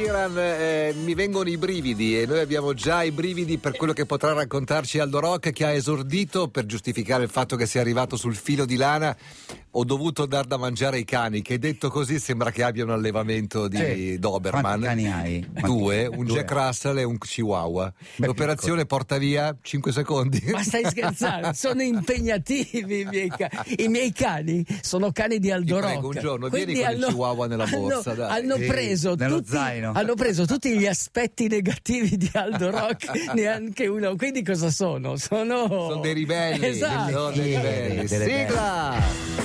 Sheeran eh, mi vengono i brividi e noi abbiamo già i brividi per quello che potrà raccontarci Aldo Rock che ha esordito per giustificare il fatto che sia arrivato sul filo di lana ho dovuto dar da mangiare ai cani che detto così sembra che abbia un allevamento di Sì. Doberman Quanti cani hai? due, un Due. Jack Russell e un Chihuahua Beh, l'operazione porta via 5 secondi Ma stai scherzando? Sono impegnativi i miei, ca- i miei cani, sono cani di Aldo Ti prego, Rock. un giorno vieni Quindi con il chihuahua nella hanno- borsa, dai. Hanno, Sì, preso nello tutti, zaino. Hanno preso tutti gli aspetti negativi di Aldo Rock, neanche uno. Quindi cosa sono? Sono, sono dei ribelli Esatto. sono dei ribelli sigla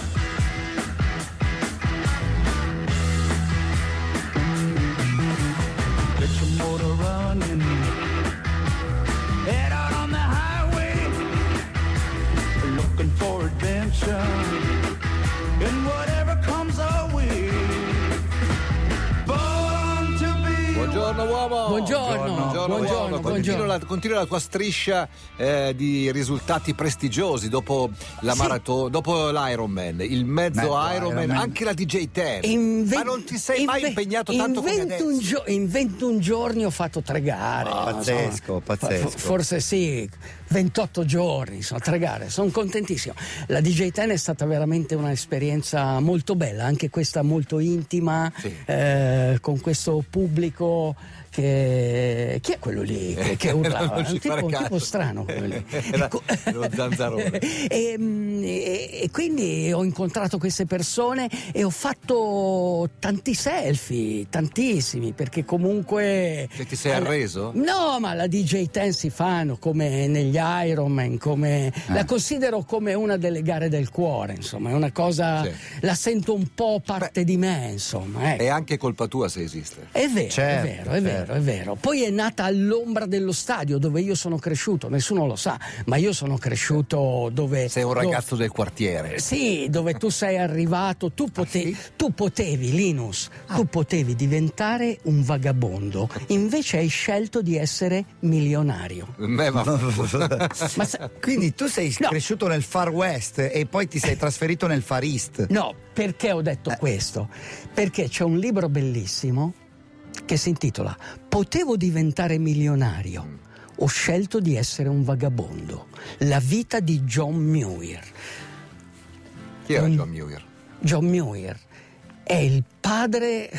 Continua, la, continua la tua striscia eh, di risultati prestigiosi dopo la Sì. maratona, dopo l'Ironman, il mezzo, Mezzo Ironman, Ironman. anche la DJ Ten. In Ma non ti sei in mai ve- impegnato in tanto come 21 adesso? gio- in 21 giorni ho fatto tre gare. Ah, pazzesco, insomma. pazzesco. F- Forse sì, 28 giorni, insomma, tre gare. Sono contentissimo. La DJ Ten è stata veramente un'esperienza molto bella, anche questa molto intima, Sì. eh, con questo pubblico che... Chi è quello lì che, che urlava? Non ci un, tipo, un tipo strano quello lì. Era Ecco- lo zanzarone. e, mm, e- e quindi ho incontrato queste persone e ho fatto tanti selfie, tantissimi, perché comunque... Che ti sei arreso? No, ma la DJ Ten si fanno come negli Ironman, come... Eh. la considero come una delle gare del cuore, insomma, è una cosa... Sì. la sento un po' parte di me, insomma. ecco. È anche colpa tua se esiste. È vero, Certo, è vero, è certo. vero, è vero. Poi è nata all'ombra dello stadio dove io sono cresciuto, nessuno lo sa, ma io sono cresciuto dove... Sei un dove- ragazzo del quartiere. sì, dove tu sei arrivato, tu, pote- sì? tu potevi, Linus, tu potevi diventare un vagabondo, invece hai scelto di essere milionario. Beh, ma Ma sa- Quindi tu sei No. cresciuto nel Far West e poi ti sei trasferito nel Far East. No, perché ho detto questo? Perché c'è un libro bellissimo che si intitola Potevo diventare milionario. Ho scelto di essere un vagabondo. La vita di John Muir. chi era John Muir? John Muir è il padre,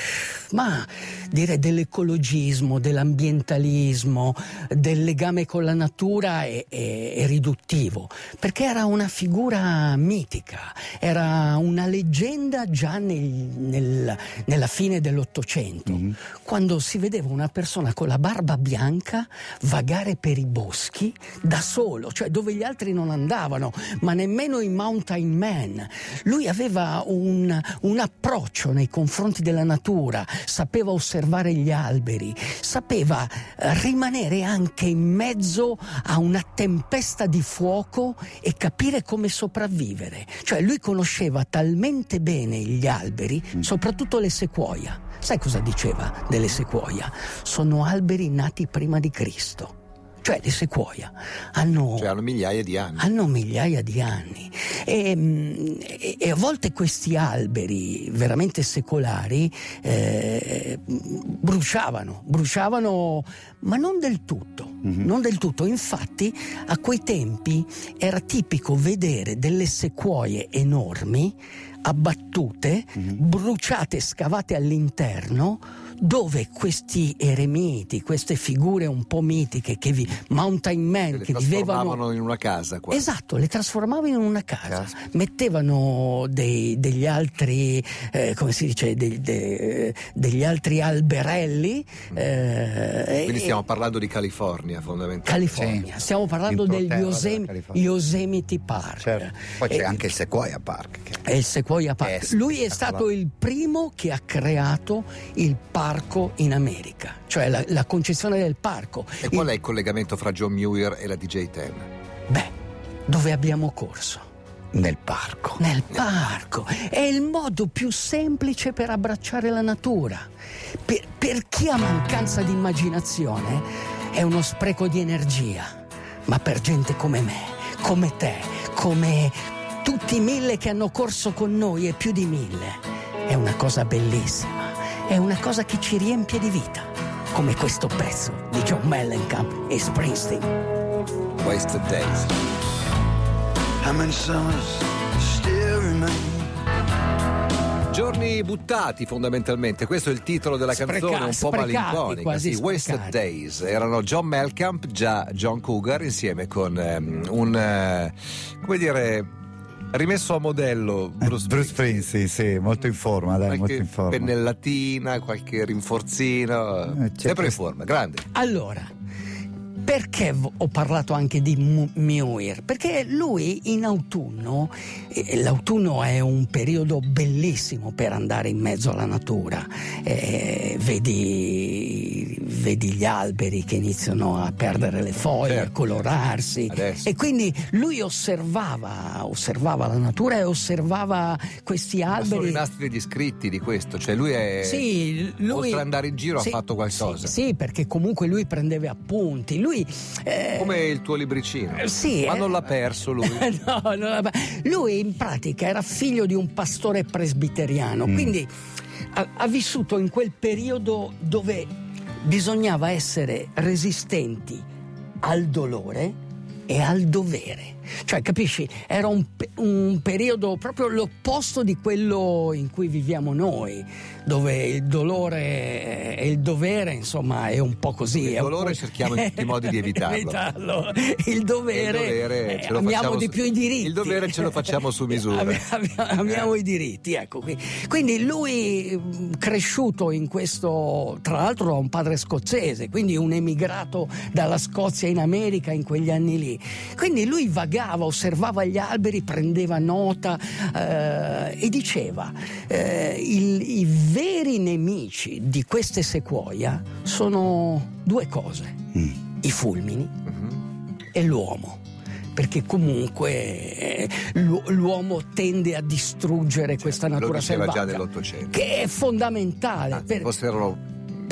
ma direi dell'ecologismo, dell'ambientalismo, del legame con la natura è, è- è riduttivo, perché era una figura mitica, era una leggenda già nel- nel- nella fine dell'Ottocento, quando si vedeva una persona con la barba bianca vagare per i boschi da solo, cioè dove gli altri non andavano, ma nemmeno i mountain man. Lui aveva un, un approccio nei confronti della natura, sapeva osservare gli alberi, sapeva eh, rimanere anche in mezzo a una tempesta di fuoco e capire come sopravvivere. Cioè lui conosceva talmente bene gli alberi, soprattutto le sequoia. Sai cosa diceva delle sequoia? Sono alberi nati prima di Cristo. Cioè le sequoia hanno Cioè hanno migliaia di anni. hanno migliaia di anni e, mm, e- e a volte questi alberi veramente secolari eh, bruciavano, bruciavano ma non del tutto, non del tutto. Infatti a quei tempi era tipico vedere delle sequoie enormi abbattute, bruciate, scavate all'interno dove questi eremiti, queste figure un po' mitiche, che vi, mountain man, le che vivevano trasformavano in una casa qua. Esatto, le trasformavano in una casa, Caspita. mettevano dei- degli altri, eh, come si dice, dei- de- degli altri alberelli. eh, Quindi e- stiamo parlando di California fondamentalmente. California, Sì. stiamo parlando degli Yosem-. Yosemite Park. Certo. Poi c'è E- anche il Sequoia Park. che- è il Sequoia Park. Che è Lui è stato il primo che ha creato il parco in America, cioè la, la concezione del parco. E qual è il collegamento fra John Muir e la DJ Ten? Beh, dove abbiamo corso? Nel parco. Nel parco. È il modo più semplice per abbracciare la natura. Per, per chi ha mancanza di immaginazione è uno spreco di energia. Ma per gente come me, come te, come tutti i mille che hanno corso con noi e più di mille, è una cosa bellissima. È una cosa che ci riempie di vita, come questo pezzo di John Mellencamp e Springsteen. Wasted Days. How many summers still remain? Giorni buttati fondamentalmente, questo è il titolo della Spreca- canzone, un po' malinconica. quasi Sì, Wasted. Days. Erano John Melcamp, già John Cougar, insieme con ehm, un, eh, come dire, rimesso a modello Bruce, Bruce Springsteen, sì, molto in forma, dai, molto Qualche in forma. pennellatina, qualche rinforzino, Eh, c'è sempre in forma, grande. Allora, perché ho parlato anche di Mu- Muir? Perché lui in autunno, eh, l'autunno è un periodo bellissimo per andare in mezzo alla natura, Eh, vedi, vedi gli alberi che iniziano a perdere le foglie, Certo, a colorarsi adesso. e quindi lui osservava, osservava la natura e osservava questi Ma sono alberi. rimasti degli scritti di questo, cioè lui è... Sì, lui, oltre ad andare in giro ha Sì, fatto qualcosa. Sì, sì, perché comunque lui prendeva appunti. Lui. eh, Come il tuo libricino. eh, sì, Ma eh. non l'ha perso lui. no, non l'ha- lui in pratica era figlio di un pastore presbiteriano, Mm. quindi ha, ha vissuto in quel periodo dove bisognava essere resistenti al dolore e al dovere. Cioè, capisci? Era un, un periodo proprio l'opposto di quello in cui viviamo noi, dove il dolore e il dovere, insomma, è un po' così. Il dolore po'- cerchiamo in tutti i modi di evitarlo. evitarlo. Il dovere, Il dovere eh, ce lo amiamo facciamo di più i diritti. il dovere ce lo facciamo su misura. Ami- ami- Amiamo Eh. i diritti, ecco qui. Quindi lui cresciuto in questo, tra l'altro ha un padre scozzese, quindi un emigrato dalla Scozia in America in quegli anni lì. Quindi lui vagava, osservava gli alberi, prendeva nota eh, e diceva eh, il- i veri nemici di queste sequoia sono due cose, Mm. i fulmini Mhm. e l'uomo. Perché comunque eh, l'u- l'uomo tende a distruggere questa Lo natura selvaggia. Che è fondamentale. Anzi, per- forse erano,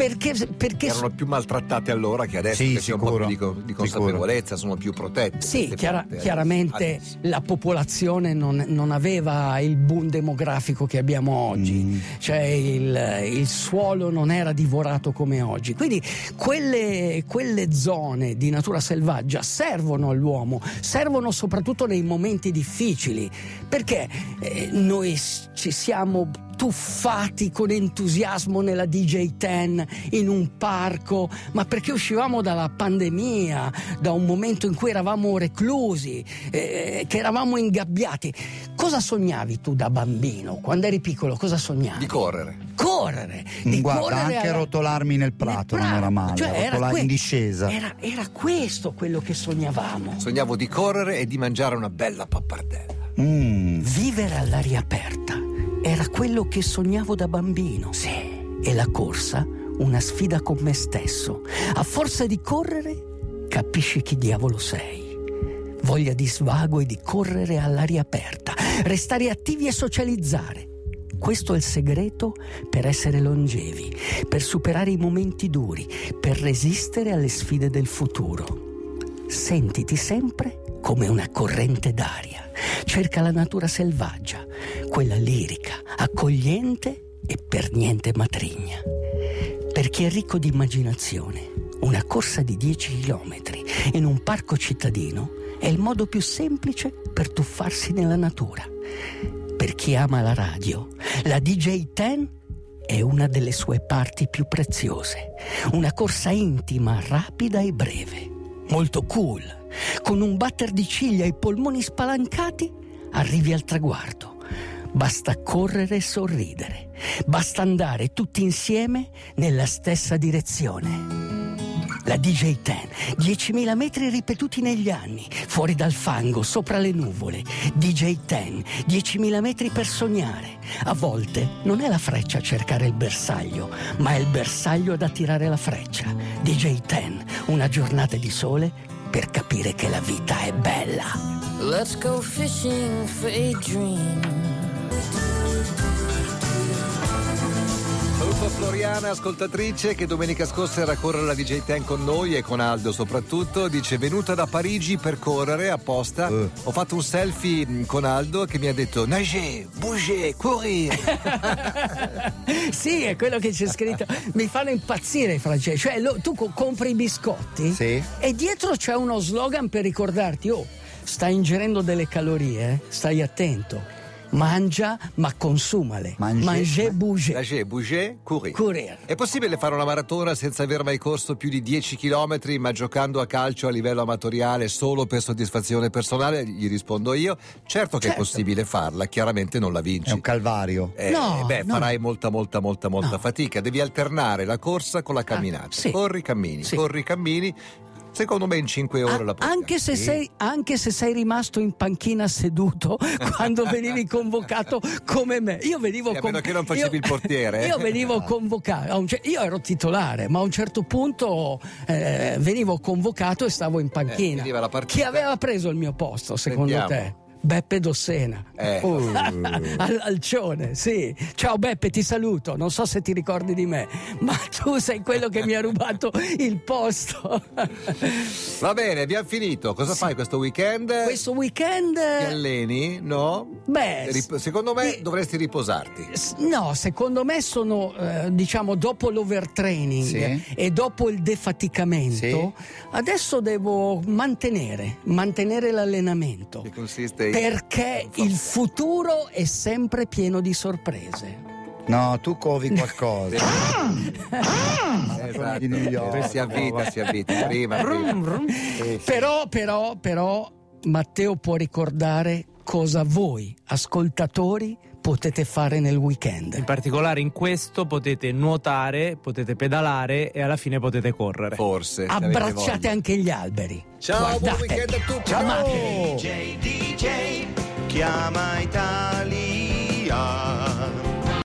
perché perché erano più maltrattati allora che adesso, Sì, che c'è un po' sicuro, di, di consapevolezza, sono più protetti. Sì, chiara- eh. chiaramente Adesso. la popolazione non, non aveva il boom demografico che abbiamo oggi, Mm. cioè il, il suolo non era divorato come oggi. Quindi quelle, quelle zone di natura selvaggia servono all'uomo, servono soprattutto nei momenti difficili, perché eh, noi ci siamo tuffati con entusiasmo nella DJ10 in un parco, ma perché uscivamo dalla pandemia, da un momento in cui eravamo reclusi, eh, che eravamo ingabbiati. Cosa sognavi tu da bambino? Quando eri piccolo, cosa sognavi? Di correre. correre, di Guarda, correre anche alla- rotolarmi nel prato non era male, Cioè, era rotolare que- in discesa. Era, era questo quello che sognavamo. Sognavo di correre e di mangiare una bella pappardella. Mm. Vivere all'aria aperta era quello che sognavo da bambino. Sì. E la corsa una sfida con me stesso. A forza di correre, capisci chi diavolo sei. Voglia di svago e di correre all'aria aperta, restare attivi e socializzare. Questo è il segreto per essere longevi, per superare i momenti duri, per resistere alle sfide del futuro. Sentiti sempre come una corrente d'aria. Cerca la natura selvaggia, quella lirica, accogliente e per niente matrigna. Per chi è ricco di immaginazione, una corsa di 10 km in un parco cittadino è il modo più semplice per tuffarsi nella natura. Per chi ama la radio, la DJ10 è una delle sue parti più preziose. Una corsa intima, rapida e breve. Molto cool. Con un batter di ciglia e polmoni spalancati, arrivi al traguardo. Basta correre e sorridere. Basta andare tutti insieme nella stessa direzione. La DJ10, 10.000 metri ripetuti negli anni, fuori dal fango, sopra le nuvole. DJ10, 10.000 metri per sognare. A volte non è la freccia a cercare il bersaglio, ma è il bersaglio ad attirare la freccia. DJ10, una giornata di sole per capire che la vita è bella. Let's go fishing for a dream. Purtroppo Floriana, ascoltatrice, che domenica scorsa era a correre la DJ Ten con noi e con Aldo soprattutto, dice venuta da Parigi per correre apposta. Eh. Ho fatto un selfie mh, con Aldo che mi ha detto nager, bouger, courir. sì, è quello che c'è scritto. Mi fanno impazzire i francesi. Cioè, lo- tu co- compri i biscotti Sì. e dietro c'è uno slogan per ricordarti: oh, stai ingerendo delle calorie, stai attento. Mangia, ma consumale. Manger- Manger, bouger. nager, bouger, courir. Courir. È possibile fare una maratona senza aver mai corso più di 10 km, ma giocando a calcio a livello amatoriale solo per soddisfazione personale? Gli rispondo io. Certo che è Certo. possibile farla, chiaramente non la vinci. È un calvario. Eh, No, beh, no. farai molta, molta, molta, molta No. fatica. Devi alternare la corsa con la camminata. sì. Corri, cammini, Sì. corri, cammini. Secondo me in 5 ore Ah, la puoi anche, se sei, anche se sei rimasto in panchina seduto quando venivi convocato come me, io venivo Sì, a meno che non facevi il portiere, eh. Io venivo convocato, a un cer- io ero titolare, ma a un certo punto eh, venivo convocato e stavo in panchina. finiva la partita. Chi aveva preso il mio posto, secondo Sentiamo. te? Beppe Dossena. Eh. Al- Alcione, sì. Ciao Beppe, ti saluto. Non so se ti ricordi di me, ma tu sei quello che mi ha rubato il posto. Va bene, abbiamo finito. Cosa fai questo weekend? Questo weekend. Ti alleni? No? Beh, Rip- secondo me sì. dovresti riposarti. No, secondo me sono, eh, diciamo, dopo l'overtraining Sì. e dopo il defaticamento, adesso devo mantenere, mantenere l'allenamento. Che consiste in... Perché il futuro è sempre pieno di sorprese. No, tu covi qualcosa. Esatto. di New York. Si avvita, si avvita. Prima, prima. Però, però, però, Matteo può ricordare cosa voi, ascoltatori, potete fare nel In weekend. particolare in questo potete nuotare, potete pedalare e alla fine potete correre. Forse. Abbracciate anche gli alberi. Ciao, buon Guardate. weekend a tutti. Matteo. DJ, DJ, chiama Italia.